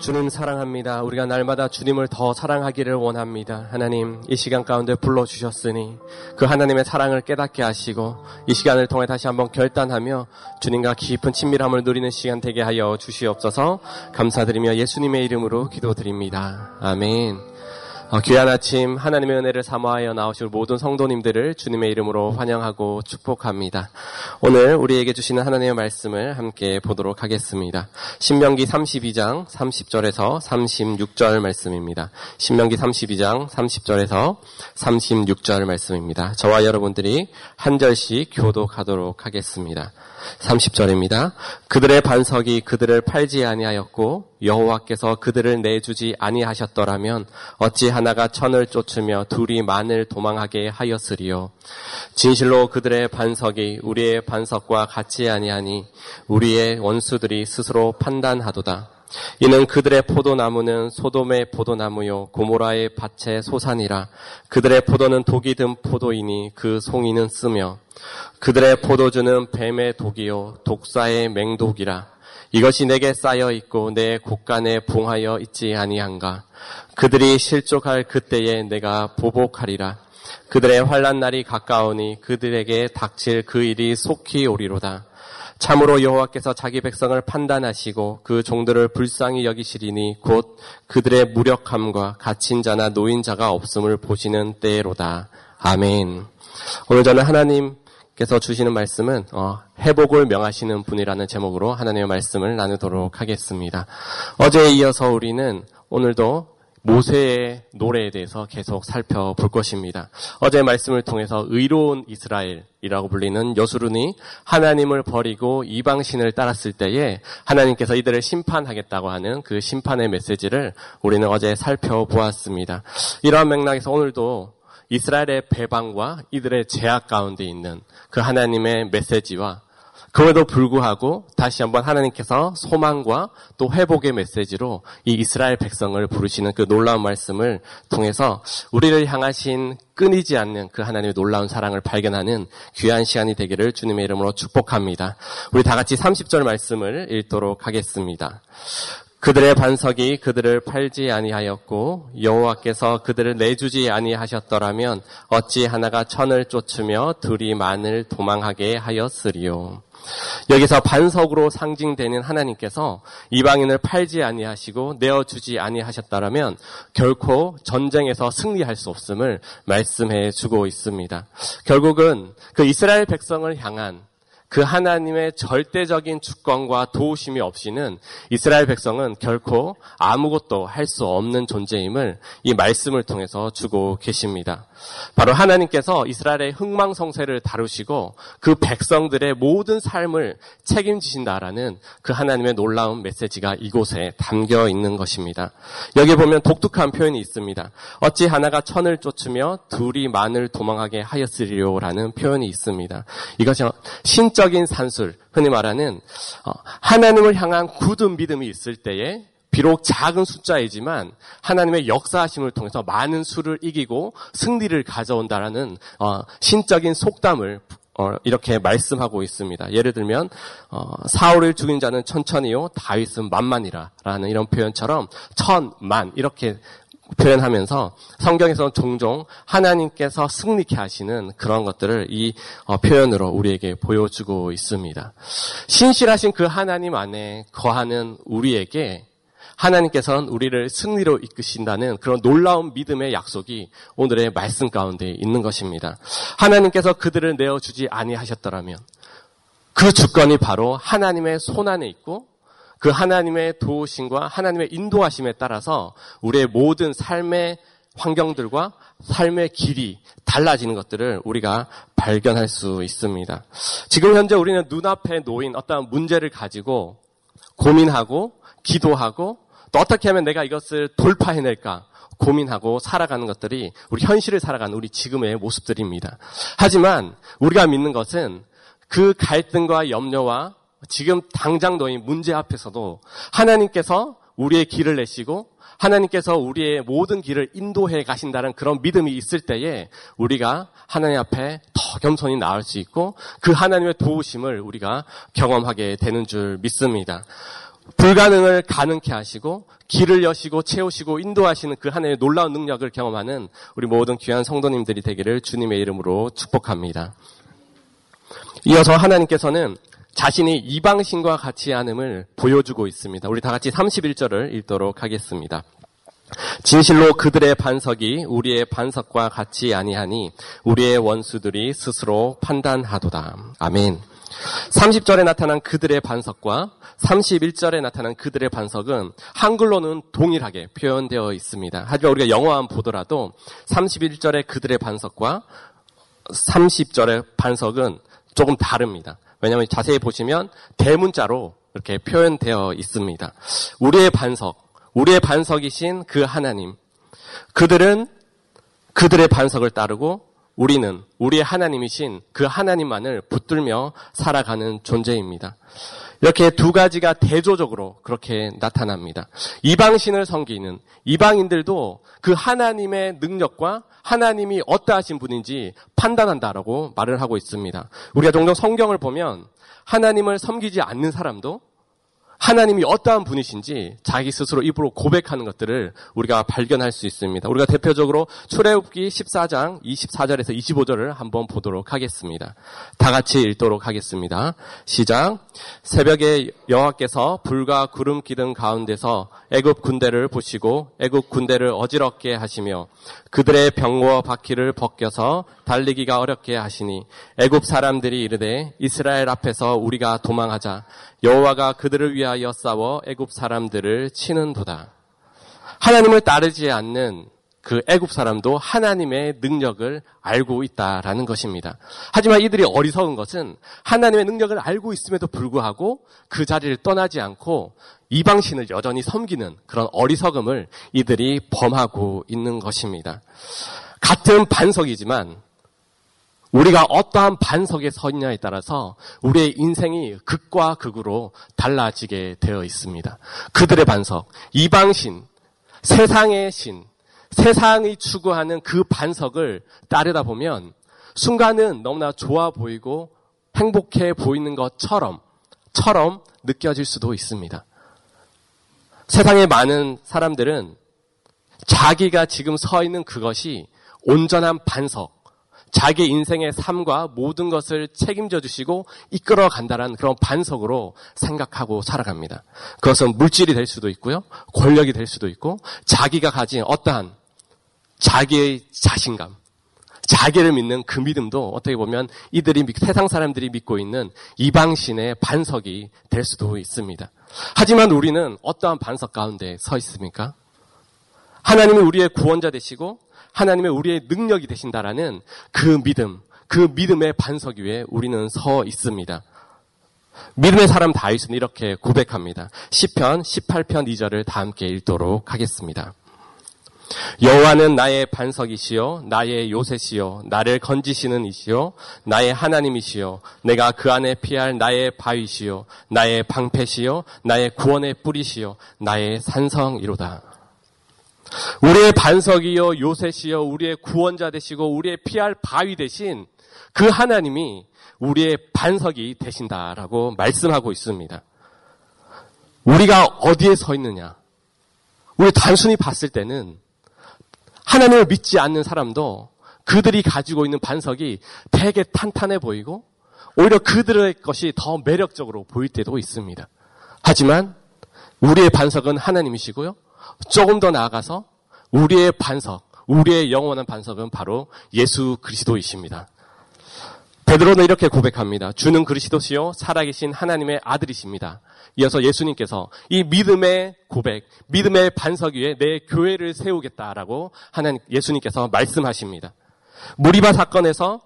주님 사랑합니다. 우리가 날마다 주님을 더 사랑하기를 원합니다. 하나님, 이 시간 가운데 불러주셨으니 그 하나님의 사랑을 깨닫게 하시고 이 시간을 통해 다시 한번 결단하며 주님과 깊은 친밀함을 누리는 시간 되게 하여 주시옵소서 감사드리며 예수님의 이름으로 기도드립니다. 아멘. 어, 귀한 아침 하나님의 은혜를 사모하여 나오실 모든 성도님들을 주님의 이름으로 환영하고 축복합니다. 오늘 우리에게 주시는 하나님의 말씀을 함께 보도록 하겠습니다. 신명기 32장 30절에서 36절 말씀입니다. 신명기 32장 30절에서 36절 말씀입니다. 저와 여러분들이 한 절씩 교독하도록 하겠습니다. 30절입니다. 그들의 반석이 그들을 팔지 아니하였고 여호와께서 그들을 내주지 아니하셨더라면 어찌 하나가 천을 쫓으며 둘이 만을 도망하게 하였으리요. 진실로 그들의 반석이 우리의 반석과 같지 아니하니 우리의 원수들이 스스로 판단하도다. 이는 그들의 포도나무는 소돔의 포도나무요 고모라의 밭의 소산이라. 그들의 포도는 독이 든 포도이니 그 송이는 쓰며 그들의 포도주는 뱀의 독이요 독사의 맹독이라. 이것이 내게 쌓여 있고 내 곳간에 봉하여 있지 아니한가. 그들이 실족할 그때에 내가 보복하리라. 그들의 환란 날이 가까우니 그들에게 닥칠 그 일이 속히 오리로다 참으로 여호와께서 자기 백성을 판단하시고 그 종들을 불쌍히 여기시리니 곧 그들의 무력함과 갇힌 자나 노인 자가 없음을 보시는 때로다. 아멘. 오늘 저는 하나님께서 주시는 말씀은 어, 회복을 명하시는 분이라는 제목으로 하나님의 말씀을 나누도록 하겠습니다. 어제에 이어서 우리는 오늘도 모세의 노래에 대해서 계속 살펴볼 것입니다. 어제 말씀을 통해서 의로운 이스라엘이라고 불리는 여수룬이 하나님을 버리고 이방신을 따랐을 때에 하나님께서 이들을 심판하겠다고 하는 그 심판의 메시지를 우리는 어제 살펴보았습니다. 이러한 맥락에서 오늘도 이스라엘의 배방과 이들의 제약 가운데 있는 그 하나님의 메시지와 그럼에도 불구하고 다시 한번 하나님께서 소망과 또 회복의 메시지로 이 이스라엘 백성을 부르시는 그 놀라운 말씀을 통해서 우리를 향하신 끊이지 않는 그 하나님의 놀라운 사랑을 발견하는 귀한 시간이 되기를 주님의 이름으로 축복합니다. 우리 다 같이 30절 말씀을 읽도록 하겠습니다. 그들의 반석이 그들을 팔지 아니하였고 여호와께서 그들을 내주지 아니하셨더라면 어찌 하나가 천을 쫓으며 둘이 만을 도망하게 하였으리요. 여기서 반석으로 상징되는 하나님께서 이방인을 팔지 아니하시고 내어 주지 아니하셨다라면 결코 전쟁에서 승리할 수 없음을 말씀해 주고 있습니다. 결국은 그 이스라엘 백성을 향한 그 하나님의 절대적인 주권과 도우심이 없이는 이스라엘 백성은 결코 아무것도 할 수 없는 존재임을 이 말씀을 통해서 주고 계십니다. 바로 하나님께서 이스라엘의 흥망성쇠를 다루시고 그 백성들의 모든 삶을 책임지신다라는 그 하나님의 놀라운 메시지가 이곳에 담겨 있는 것입니다. 여기 보면 독특한 표현이 있습니다. 어찌 하나가 천을 쫓으며 둘이 만을 도망하게 하였으리요라는 표현이 있습니다. 이것이 신 적인 산술, 흔히 말하는 어, 하나님을 향한 굳은 믿음이 있을 때에 비록 작은 숫자이지만 하나님의 역사하심을 통해서 많은 수를 이기고 승리를 가져온다라는 어, 신적인 속담을 어, 이렇게 말씀하고 있습니다. 예를 들면 어, 사울을 죽인 자는 천천히요 다윗은 만만이라라는 이런 표현처럼 천만 이렇게 표현하면서 성경에서는 종종 하나님께서 승리케 하시는 그런 것들을 이 어, 표현으로 우리에게 보여주고 있습니다. 신실하신 그 하나님 안에 거하는 우리에게 하나님께서는 우리를 승리로 이끄신다는 그런 놀라운 믿음의 약속이 오늘의 말씀 가운데 있는 것입니다. 하나님께서 그들을 내어주지 아니하셨더라면 그 주권이 바로 하나님의 손 안에 있고 그 하나님의 도우심과 하나님의 인도하심에 따라서 우리의 모든 삶의 환경들과 삶의 길이 달라지는 것들을 우리가 발견할 수 있습니다. 지금 현재 우리는 눈앞에 놓인 어떤 문제를 가지고 고민하고 기도하고 또 어떻게 하면 내가 이것을 돌파해낼까 고민하고 살아가는 것들이 우리 현실을 살아가는 우리 지금의 모습들입니다. 하지만 우리가 믿는 것은 그 갈등과 염려와 지금 당장 놓인 문제 앞에서도 하나님께서 우리의 길을 내시고 하나님께서 우리의 모든 길을 인도해 가신다는 그런 믿음이 있을 때에 우리가 하나님 앞에 더 겸손히 나올 수 있고 그 하나님의 도우심을 우리가 경험하게 되는 줄 믿습니다. 불가능을 가능케 하시고 길을 여시고 채우시고 인도하시는 그 하나님의 놀라운 능력을 경험하는 우리 모든 귀한 성도님들이 되기를 주님의 이름으로 축복합니다. 이어서 하나님께서는 자신이 이방신과 같이 하음을 보여주고 있습니다. 우리 다 같이 31절을 읽도록 하겠습니다. 진실로 그들의 반석이 우리의 반석과 같지 아니하니 우리의 원수들이 스스로 판단하도다. 아멘. 30절에 나타난 그들의 반석과 31절에 나타난 그들의 반석은 한글로는 동일하게 표현되어 있습니다. 하지만 우리가 영어만 보더라도 31절의 그들의 반석과 30절의 반석은 조금 다릅니다. 왜냐하면 자세히 보시면 대문자로 이렇게 표현되어 있습니다. 우리의 반석, 우리의 반석이신 그 하나님. 그들은 그들의 반석을 따르고 우리는 우리의 하나님이신 그 하나님만을 붙들며 살아가는 존재입니다. 이렇게 두 가지가 대조적으로 그렇게 나타납니다. 이방신을 섬기는 이방인들도 그 하나님의 능력과 하나님이 어떠하신 분인지 판단한다라고 말을 하고 있습니다. 우리가 종종 성경을 보면 하나님을 섬기지 않는 사람도 하나님이 어떠한 분이신지 자기 스스로 입으로 고백하는 것들을 우리가 발견할 수 있습니다. 우리가 대표적으로 출애굽기 14장 24절에서 25절을 한번 보도록 하겠습니다. 다 같이 읽도록 하겠습니다. 시작. 새벽에 여호와께서 불과 구름 기둥 가운데서 애굽 군대를 보시고 애굽 군대를 어지럽게 하시며 그들의 병과 바퀴를 벗겨서 달리기가 어렵게 하시니 애굽 사람들이 이르되 이스라엘 앞에서 우리가 도망하자 여호와가 그들을 위하여 싸워 애굽 사람들을 치는도다. 하나님을 따르지 않는 그 애굽 사람도 하나님의 능력을 알고 있다라는 것입니다. 하지만 이들이 어리석은 것은 하나님의 능력을 알고 있음에도 불구하고 그 자리를 떠나지 않고 이방신을 여전히 섬기는 그런 어리석음을 이들이 범하고 있는 것입니다. 같은 반석이지만 우리가 어떠한 반석에 서 있냐에 따라서 우리의 인생이 극과 극으로 달라지게 되어 있습니다. 그들의 반석, 이방신, 세상의 신, 세상이 추구하는 그 반석을 따르다 보면 순간은 너무나 좋아 보이고 행복해 보이는 것처럼, 처럼 느껴질 수도 있습니다. 세상의 많은 사람들은 자기가 지금 서 있는 그것이 온전한 반석, 자기 인생의 삶과 모든 것을 책임져 주시고 이끌어 간다는 그런 반석으로 생각하고 살아갑니다. 그것은 물질이 될 수도 있고요. 권력이 될 수도 있고 자기가 가진 어떠한 자기의 자신감, 자기를 믿는 그 믿음도 어떻게 보면 이들이 세상 사람들이 믿고 있는 이방신의 반석이 될 수도 있습니다. 하지만 우리는 어떠한 반석 가운데 서 있습니까? 하나님이 우리의 구원자 되시고 하나님의 우리의 능력이 되신다라는 그 믿음, 그 믿음의 반석 위에 우리는 서 있습니다. 믿음의 사람 다윗은 이렇게 고백합니다. 10편 18편 2절을 다 함께 읽도록 하겠습니다. 여호와는 나의 반석이시요 나의 요새시요 나를 건지시는 이시요 나의 하나님이시요 내가 그 안에 피할 나의 바위시요 나의 방패시요 나의 구원의 뿌리시요 나의 산성이로다. 우리의 반석이요 요새시요 우리의 구원자 되시고 우리의 피할 바위 대신 그 하나님이 우리의 반석이 되신다라고 말씀하고 있습니다. 우리가 어디에 서 있느냐? 우리 단순히 봤을 때는 하나님을 믿지 않는 사람도 그들이 가지고 있는 반석이 되게 탄탄해 보이고 오히려 그들의 것이 더 매력적으로 보일 때도 있습니다. 하지만 우리의 반석은 하나님이시고요. 조금 더 나아가서 우리의 반석, 우리의 영원한 반석은 바로 예수 그리스도이십니다. 베드로는 이렇게 고백합니다. 주는 그리스도시요 살아계신 하나님의 아들이십니다. 이어서 예수님께서 이 믿음의 고백, 믿음의 반석 위에 내 교회를 세우겠다라고 하나님 예수님께서 말씀하십니다. 무리바 사건에서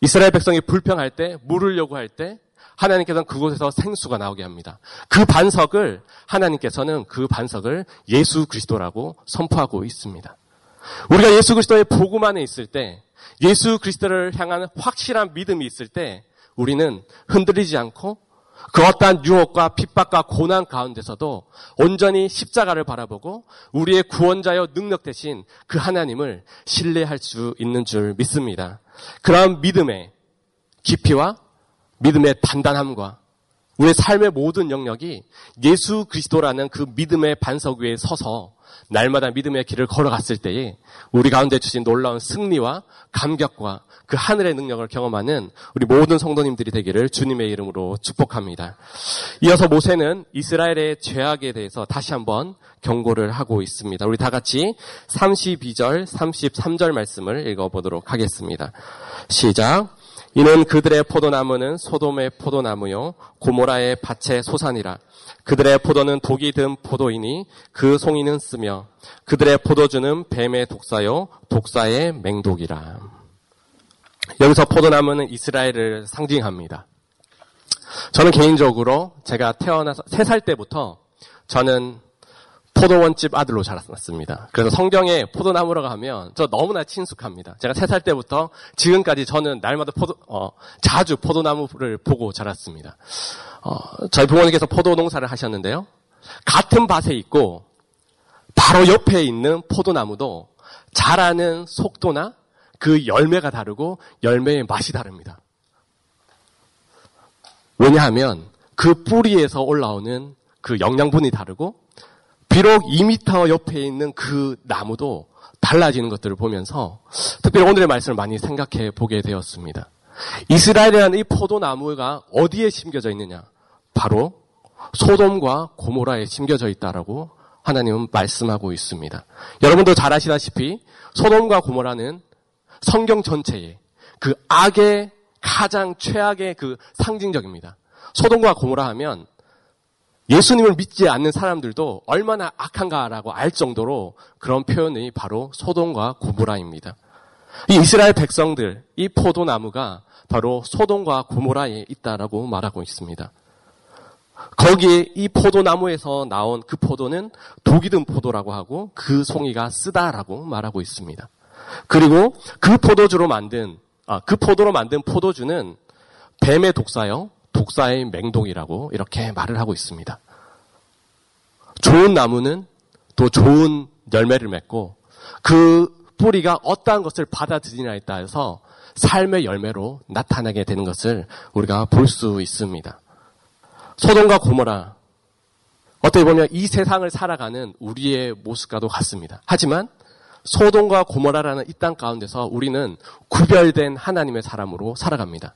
이스라엘 백성이 불평할 때 물으려고 할 때 하나님께서는 그곳에서 생수가 나오게 합니다. 그 반석을 하나님께서는 그 반석을 예수 그리스도라고 선포하고 있습니다. 우리가 예수 그리스도의 복음 안에 있을 때 예수 그리스도를 향한 확실한 믿음이 있을 때 우리는 흔들리지 않고 그 어떠한 유혹과 핍박과 고난 가운데서도 온전히 십자가를 바라보고 우리의 구원자여 능력 대신 그 하나님을 신뢰할 수 있는 줄 믿습니다. 그런 믿음의 깊이와 믿음의 단단함과 우리의 삶의 모든 영역이 예수 그리스도라는 그 믿음의 반석 위에 서서 날마다 믿음의 길을 걸어갔을 때에 우리 가운데 주신 놀라운 승리와 감격과 그 하늘의 능력을 경험하는 우리 모든 성도님들이 되기를 주님의 이름으로 축복합니다. 이어서 모세는 이스라엘의 죄악에 대해서 다시 한번 경고를 하고 있습니다. 우리 다 같이 32절, 33절 말씀을 읽어보도록 하겠습니다. 시작. 이는 그들의 포도나무는 소돔의 포도나무요 고모라의 밭의 소산이라 그들의 포도는 독이 든 포도이니 그 송이는 쓰며 그들의 포도주는 뱀의 독사요 독사의 맹독이라 여기서 포도나무는 이스라엘을 상징합니다. 저는 개인적으로 제가 태어나서 3살 때부터 저는 포도원집 아들로 자랐습니다. 그래서 성경에 포도나무라고 하면 저 너무나 친숙합니다. 제가 세 살 때부터 지금까지 저는 날마다 포도, 어, 자주 포도나무를 보고 자랐습니다. 어, 저희 부모님께서 포도 농사를 하셨는데요. 같은 밭에 있고 바로 옆에 있는 포도나무도 자라는 속도나 그 열매가 다르고 열매의 맛이 다릅니다. 왜냐하면 그 뿌리에서 올라오는 그 영양분이 다르고 비록 2미터 옆에 있는 그 나무도 달라지는 것들을 보면서 특별히 오늘의 말씀을 많이 생각해 보게 되었습니다. 이스라엘이라는 이 포도나무가 어디에 심겨져 있느냐? 바로 소돔과 고모라에 심겨져 있다라고 하나님은 말씀하고 있습니다. 여러분도 잘 아시다시피 소돔과 고모라는 성경 전체에 그 악의 가장 최악의 그 상징적입니다. 소돔과 고모라 하면 예수님을 믿지 않는 사람들도 얼마나 악한가라고 알 정도로 그런 표현이 바로 소돔과 고모라입니다. 이 이스라엘 백성들, 이 포도나무가 바로 소돔과 고모라에 있다라고 말하고 있습니다. 거기에 이 포도나무에서 나온 그 포도는 독이 든 포도라고 하고 그 송이가 쓰다라고 말하고 있습니다. 그리고 그 포도주로 만든 아, 그 포도로 만든 포도주는 뱀의 독사요, 독사의 맹독이라고 이렇게 말을 하고 있습니다. 좋은 나무는 또 좋은 열매를 맺고 그 뿌리가 어떠한 것을 받아들이냐에 따라서 삶의 열매로 나타나게 되는 것을 우리가 볼 수 있습니다. 소돔과 고모라 어떻게 보면 이 세상을 살아가는 우리의 모습과도 같습니다. 하지만 소돔과 고모라라는 이 땅 가운데서 우리는 구별된 하나님의 사람으로 살아갑니다.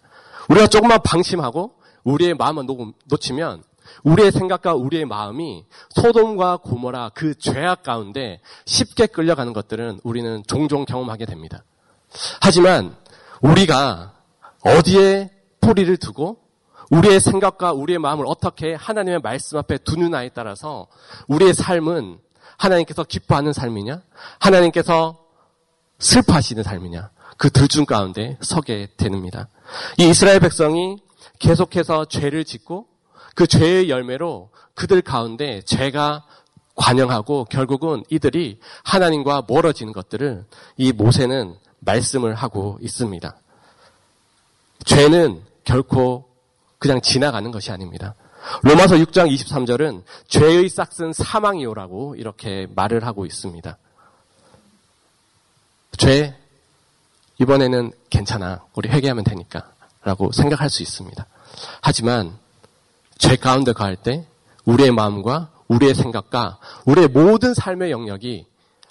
우리가 조금만 방심하고 우리의 마음을 놓치면 우리의 생각과 우리의 마음이 소돔과 고모라 그 죄악 가운데 쉽게 끌려가는 것들은 우리는 종종 경험하게 됩니다. 하지만 우리가 어디에 뿌리를 두고 우리의 생각과 우리의 마음을 어떻게 하나님의 말씀 앞에 두느냐에 따라서 우리의 삶은 하나님께서 기뻐하는 삶이냐, 하나님께서 슬퍼하시는 삶이냐, 그 둘 중 가운데 서게 됩니다. 이 이스라엘 백성이 계속해서 죄를 짓고 그 죄의 열매로 그들 가운데 죄가 관영하고 결국은 이들이 하나님과 멀어지는 것들을 이 모세는 말씀을 하고 있습니다. 죄는 결코 그냥 지나가는 것이 아닙니다. 로마서 6장 23절은 죄의 싹은 사망이오라고 이렇게 말을 하고 있습니다. 죄, 이번에는 괜찮아. 우리 회개하면 되니까. 라고 생각할 수 있습니다. 하지만 죄 가운데 갈 때 우리의 마음과 우리의 생각과 우리의 모든 삶의 영역이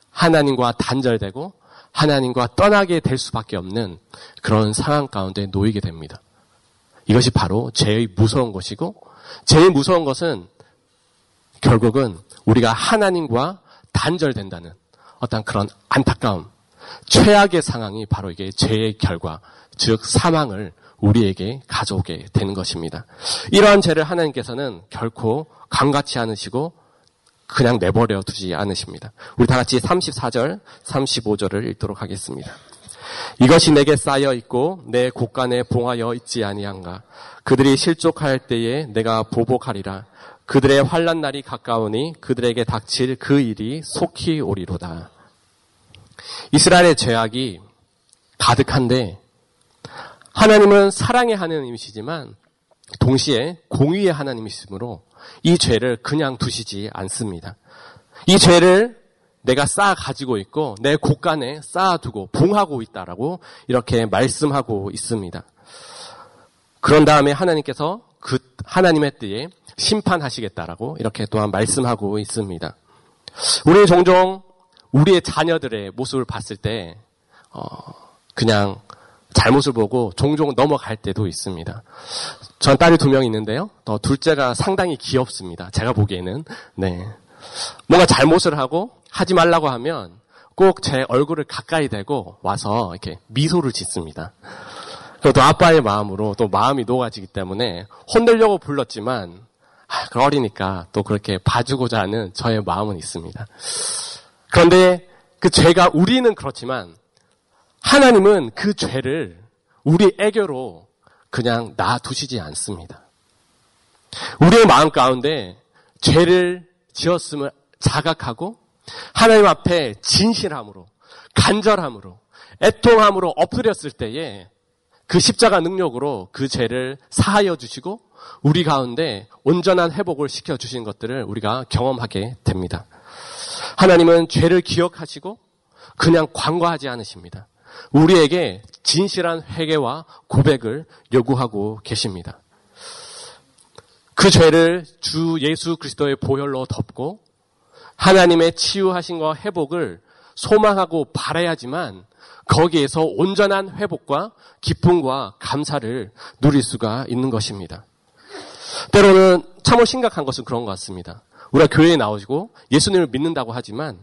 하나님과 단절되고 하나님과 떠나게 될 수밖에 없는 그런 상황 가운데 놓이게 됩니다. 이것이 바로 죄의 무서운 것이고 제일 무서운 것은 결국은 우리가 하나님과 단절된다는 어떤 그런 안타까움, 최악의 상황이 바로 이게 죄의 결과, 즉 사망을 우리에게 가져오게 되는 것입니다. 이러한 죄를 하나님께서는 결코 감같이 않으시고 그냥 내버려 두지 않으십니다. 우리 다 같이 34절, 35절을 읽도록 하겠습니다. 이것이 내게 쌓여 있고 내 곳간에 봉하여 있지 아니한가. 그들이 실족할 때에 내가 보복하리라. 그들의 환란 날이 가까우니 그들에게 닥칠 그 일이 속히 오리로다. 이스라엘의 죄악이 가득한데 하나님은 사랑의 하나님이시지만 동시에 공의의 하나님이시므로 이 죄를 그냥 두시지 않습니다. 이 죄를 내가 쌓아 가지고 있고 내 곳간에 쌓아두고 봉하고 있다라고 이렇게 말씀하고 있습니다. 그런 다음에 하나님께서 그 하나님의 때에 심판하시겠다라고 이렇게 또한 말씀하고 있습니다. 우리 종종 우리의 자녀들의 모습을 봤을 때 어, 그냥 잘못을 보고 종종 넘어갈 때도 있습니다. 전 딸이 두 명 있는데요. 어, 둘째가 상당히 귀엽습니다. 제가 보기에는 네 뭔가 잘못을 하고 하지 말라고 하면 꼭 제 얼굴을 가까이 대고 와서 이렇게 미소를 짓습니다. 그리고 아빠의 마음으로 또 마음이 녹아지기 때문에 혼내려고 불렀지만 아, 그 어리니까 또 그렇게 봐주고자 하는 저의 마음은 있습니다. 그런데 그 죄가 우리는 그렇지만 하나님은 그 죄를 우리 애교로 그냥 놔두시지 않습니다. 우리의 마음 가운데 죄를 지었음을 자각하고 하나님 앞에 진실함으로 간절함으로 애통함으로 엎드렸을 때에 그 십자가 능력으로 그 죄를 사하여 주시고 우리 가운데 온전한 회복을 시켜 주신 것들을 우리가 경험하게 됩니다. 하나님은 죄를 기억하시고 그냥 관과하지 않으십니다. 우리에게 진실한 회개와 고백을 요구하고 계십니다. 그 죄를 주 예수 그리스도의 보혈로 덮고 하나님의 치유하신과 회복을 소망하고 바라야지만 거기에서 온전한 회복과 기쁨과 감사를 누릴 수가 있는 것입니다. 때로는 참으로 심각한 것은 그런 것 같습니다. 우리가 교회에 나오시고 예수님을 믿는다고 하지만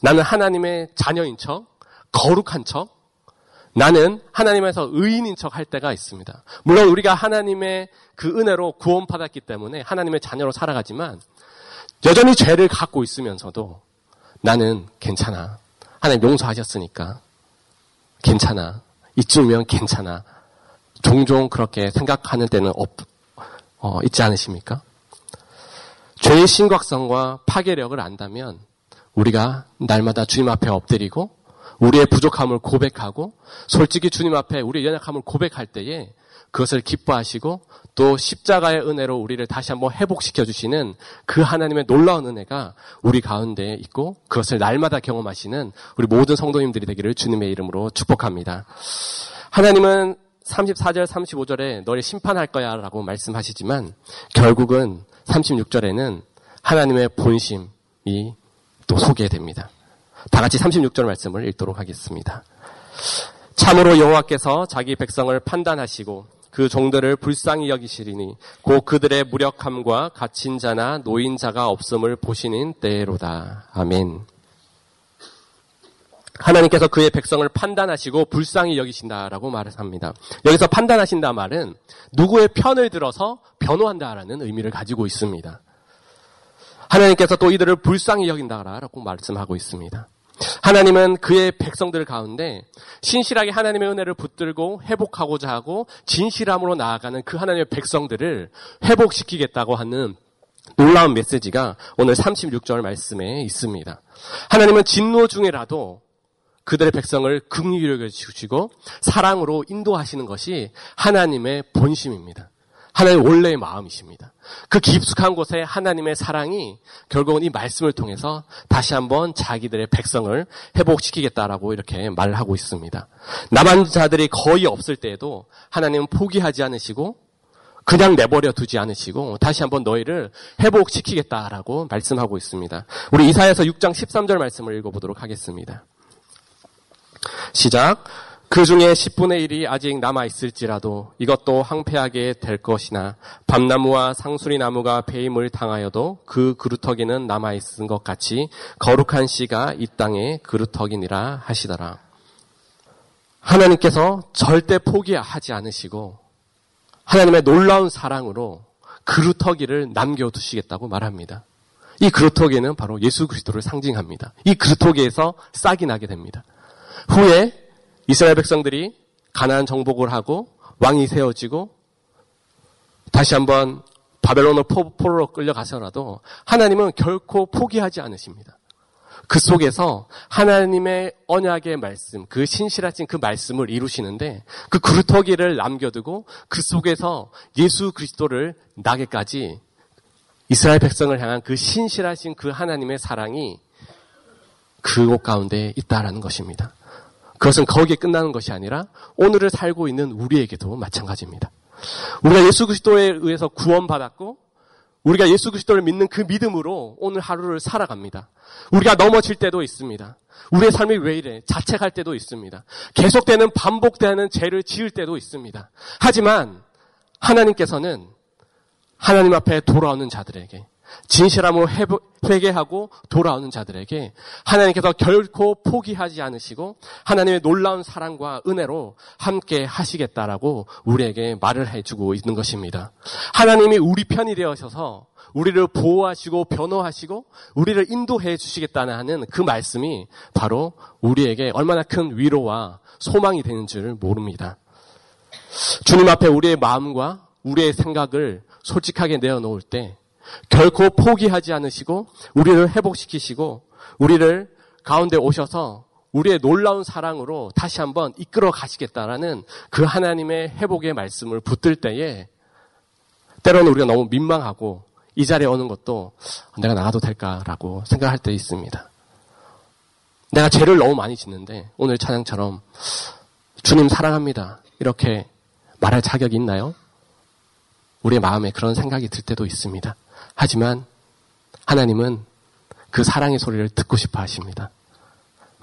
나는 하나님의 자녀인 척, 거룩한 척, 나는 하나님에서 의인인 척 할 때가 있습니다. 물론 우리가 하나님의 그 은혜로 구원받았기 때문에 하나님의 자녀로 살아가지만 여전히 죄를 갖고 있으면서도 나는 괜찮아. 하나님 용서하셨으니까 괜찮아. 이쯤이면 괜찮아. 종종 그렇게 생각하는 때는 없, 어, 있지 않으십니까? 죄의 심각성과 파괴력을 안다면 우리가 날마다 주님 앞에 엎드리고 우리의 부족함을 고백하고 솔직히 주님 앞에 우리의 연약함을 고백할 때에 그것을 기뻐하시고 또 십자가의 은혜로 우리를 다시 한번 회복시켜 주시는 그 하나님의 놀라운 은혜가 우리 가운데 있고 그것을 날마다 경험하시는 우리 모든 성도님들이 되기를 주님의 이름으로 축복합니다. 하나님은 34절, 35절에 너를 심판할 거야 라고 말씀하시지만 결국은 36절에는 하나님의 본심이 또 소개됩니다. 다 같이 36절 말씀을 읽도록 하겠습니다. 참으로 여호와께서 자기 백성을 판단하시고 그 종들을 불쌍히 여기시리니 곧 그들의 무력함과 갇힌 자나 노인 자가 없음을 보시는 때로다. 아멘. 하나님께서 그의 백성을 판단하시고 불쌍히 여기신다라고 말을 합니다. 여기서 판단하신다 말은 누구의 편을 들어서 변호한다라는 의미를 가지고 있습니다. 하나님께서 또 이들을 불쌍히 여긴다라고 말씀하고 있습니다. 하나님은 그의 백성들 가운데 신실하게 하나님의 은혜를 붙들고 회복하고자 하고 진실함으로 나아가는 그 하나님의 백성들을 회복시키겠다고 하는 놀라운 메시지가 오늘 36절 말씀에 있습니다. 하나님은 진노 중에라도 그들의 백성을 긍휼히 주시고 사랑으로 인도하시는 것이 하나님의 본심입니다. 하나님 원래의 마음이십니다. 그 깊숙한 곳에 하나님의 사랑이 결국은 이 말씀을 통해서 다시 한번 자기들의 백성을 회복시키겠다라고 이렇게 말을 하고 있습니다. 남한 자들이 거의 없을 때에도 하나님은 포기하지 않으시고 그냥 내버려 두지 않으시고 다시 한번 너희를 회복시키겠다라고 말씀하고 있습니다. 우리 이사야서 6장 13절 말씀을 읽어보도록 하겠습니다. 시작. 그 중에 10분의 1이 아직 남아 있을지라도 이것도 황폐하게 될 것이나 밤나무와 상수리 나무가 배임을 당하여도 그 그루터기는 남아 있은 것 같이 거룩한 씨가 이 땅에 그루터기니라 하시더라. 하나님께서 절대 포기하지 않으시고 하나님의 놀라운 사랑으로 그루터기를 남겨두시겠다고 말합니다. 이 그루터기는 바로 예수 그리스도를 상징합니다. 이 그루터기에서 싹이 나게 됩니다. 후에 이스라엘 백성들이 가나안 정복을 하고 왕이 세워지고 다시 한번 바벨론을 포로로 끌려가서라도 하나님은 결코 포기하지 않으십니다. 그 속에서 하나님의 언약의 말씀, 그 신실하신 그 말씀을 이루시는데 그 그루터기를 남겨두고 그 속에서 예수 그리스도를 나게까지 이스라엘 백성을 향한 그 신실하신 그 하나님의 사랑이 그곳 가운데 있다라는 것입니다. 그것은 거기에 끝나는 것이 아니라 오늘을 살고 있는 우리에게도 마찬가지입니다. 우리가 예수 그리스도에 의해서 구원받았고 우리가 예수 그리스도를 믿는 그 믿음으로 오늘 하루를 살아갑니다. 우리가 넘어질 때도 있습니다. 우리의 삶이 왜 이래? 자책할 때도 있습니다. 계속되는 반복되는 죄를 지을 때도 있습니다. 하지만 하나님께서는 하나님 앞에 돌아오는 자들에게 진실함으로 회개하고 돌아오는 자들에게 하나님께서 결코 포기하지 않으시고 하나님의 놀라운 사랑과 은혜로 함께 하시겠다라고 우리에게 말을 해주고 있는 것입니다. 하나님이 우리 편이 되어셔서 우리를 보호하시고 변호하시고 우리를 인도해 주시겠다는 그 말씀이 바로 우리에게 얼마나 큰 위로와 소망이 되는 줄 모릅니다. 주님 앞에 우리의 마음과 우리의 생각을 솔직하게 내어놓을 때 결코 포기하지 않으시고 우리를 회복시키시고 우리를 가운데 오셔서 우리의 놀라운 사랑으로 다시 한번 이끌어 가시겠다라는 그 하나님의 회복의 말씀을 붙들 때에 때로는 우리가 너무 민망하고 이 자리에 오는 것도 내가 나가도 될까라고 생각할 때 있습니다. 내가 죄를 너무 많이 짓는데 오늘 찬양처럼 주님 사랑합니다. 이렇게 말할 자격이 있나요? 우리의 마음에 그런 생각이 들 때도 있습니다. 하지만 하나님은 그 사랑의 소리를 듣고 싶어 하십니다.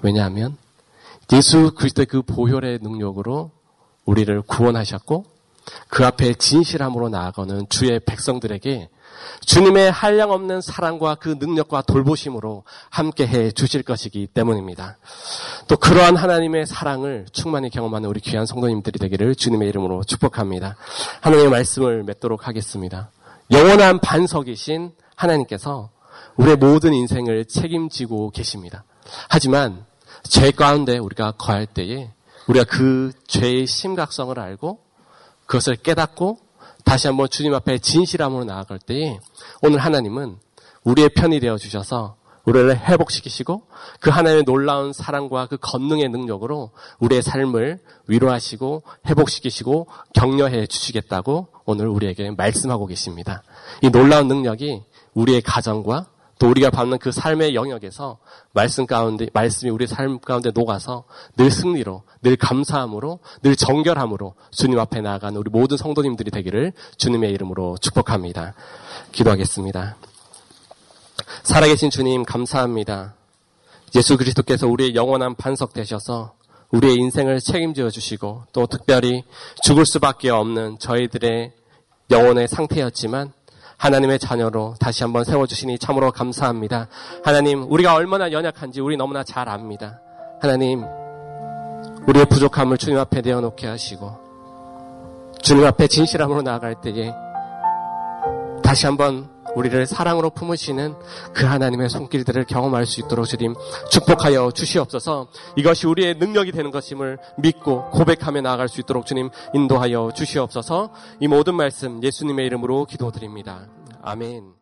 왜냐하면 예수 그리스도의 그 보혈의 능력으로 우리를 구원하셨고 그 앞에 진실함으로 나아가는 주의 백성들에게 주님의 한량 없는 사랑과 그 능력과 돌보심으로 함께 해 주실 것이기 때문입니다. 또 그러한 하나님의 사랑을 충만히 경험하는 우리 귀한 성도님들이 되기를 주님의 이름으로 축복합니다. 하나님의 말씀을 맺도록 하겠습니다. 영원한 반석이신 하나님께서 우리의 모든 인생을 책임지고 계십니다. 하지만 죄 가운데 우리가 거할 때에 우리가 그 죄의 심각성을 알고 그것을 깨닫고 다시 한번 주님 앞에 진실함으로 나아갈 때에 오늘 하나님은 우리의 편이 되어 주셔서 우리를 회복시키시고 그 하나님의 놀라운 사랑과 그 권능의 능력으로 우리의 삶을 위로하시고 회복시키시고 격려해 주시겠다고 오늘 우리에게 말씀하고 계십니다. 이 놀라운 능력이 우리의 가정과 또 우리가 받는 그 삶의 영역에서 말씀 가운데 말씀이 우리 삶 가운데 녹아서 늘 승리로 늘 감사함으로 늘 정결함으로 주님 앞에 나아가는 우리 모든 성도님들이 되기를 주님의 이름으로 축복합니다. 기도하겠습니다. 살아계신 주님 감사합니다. 예수 그리스도께서 우리의 영원한 반석 되셔서 우리의 인생을 책임져 주시고 또 특별히 죽을 수밖에 없는 저희들의 영혼의 상태였지만 하나님의 자녀로 다시 한번 세워주시니 참으로 감사합니다. 하나님, 우리가 얼마나 연약한지 우리 너무나 잘 압니다. 하나님, 우리의 부족함을 주님 앞에 내어놓게 하시고, 주님 앞에 진실함으로 나아갈 때에 다시 한번 우리를 사랑으로 품으시는 그 하나님의 손길들을 경험할 수 있도록 주님 축복하여 주시옵소서 이것이 우리의 능력이 되는 것임을 믿고 고백하며 나아갈 수 있도록 주님 인도하여 주시옵소서 이 모든 말씀 예수님의 이름으로 기도드립니다. 아멘.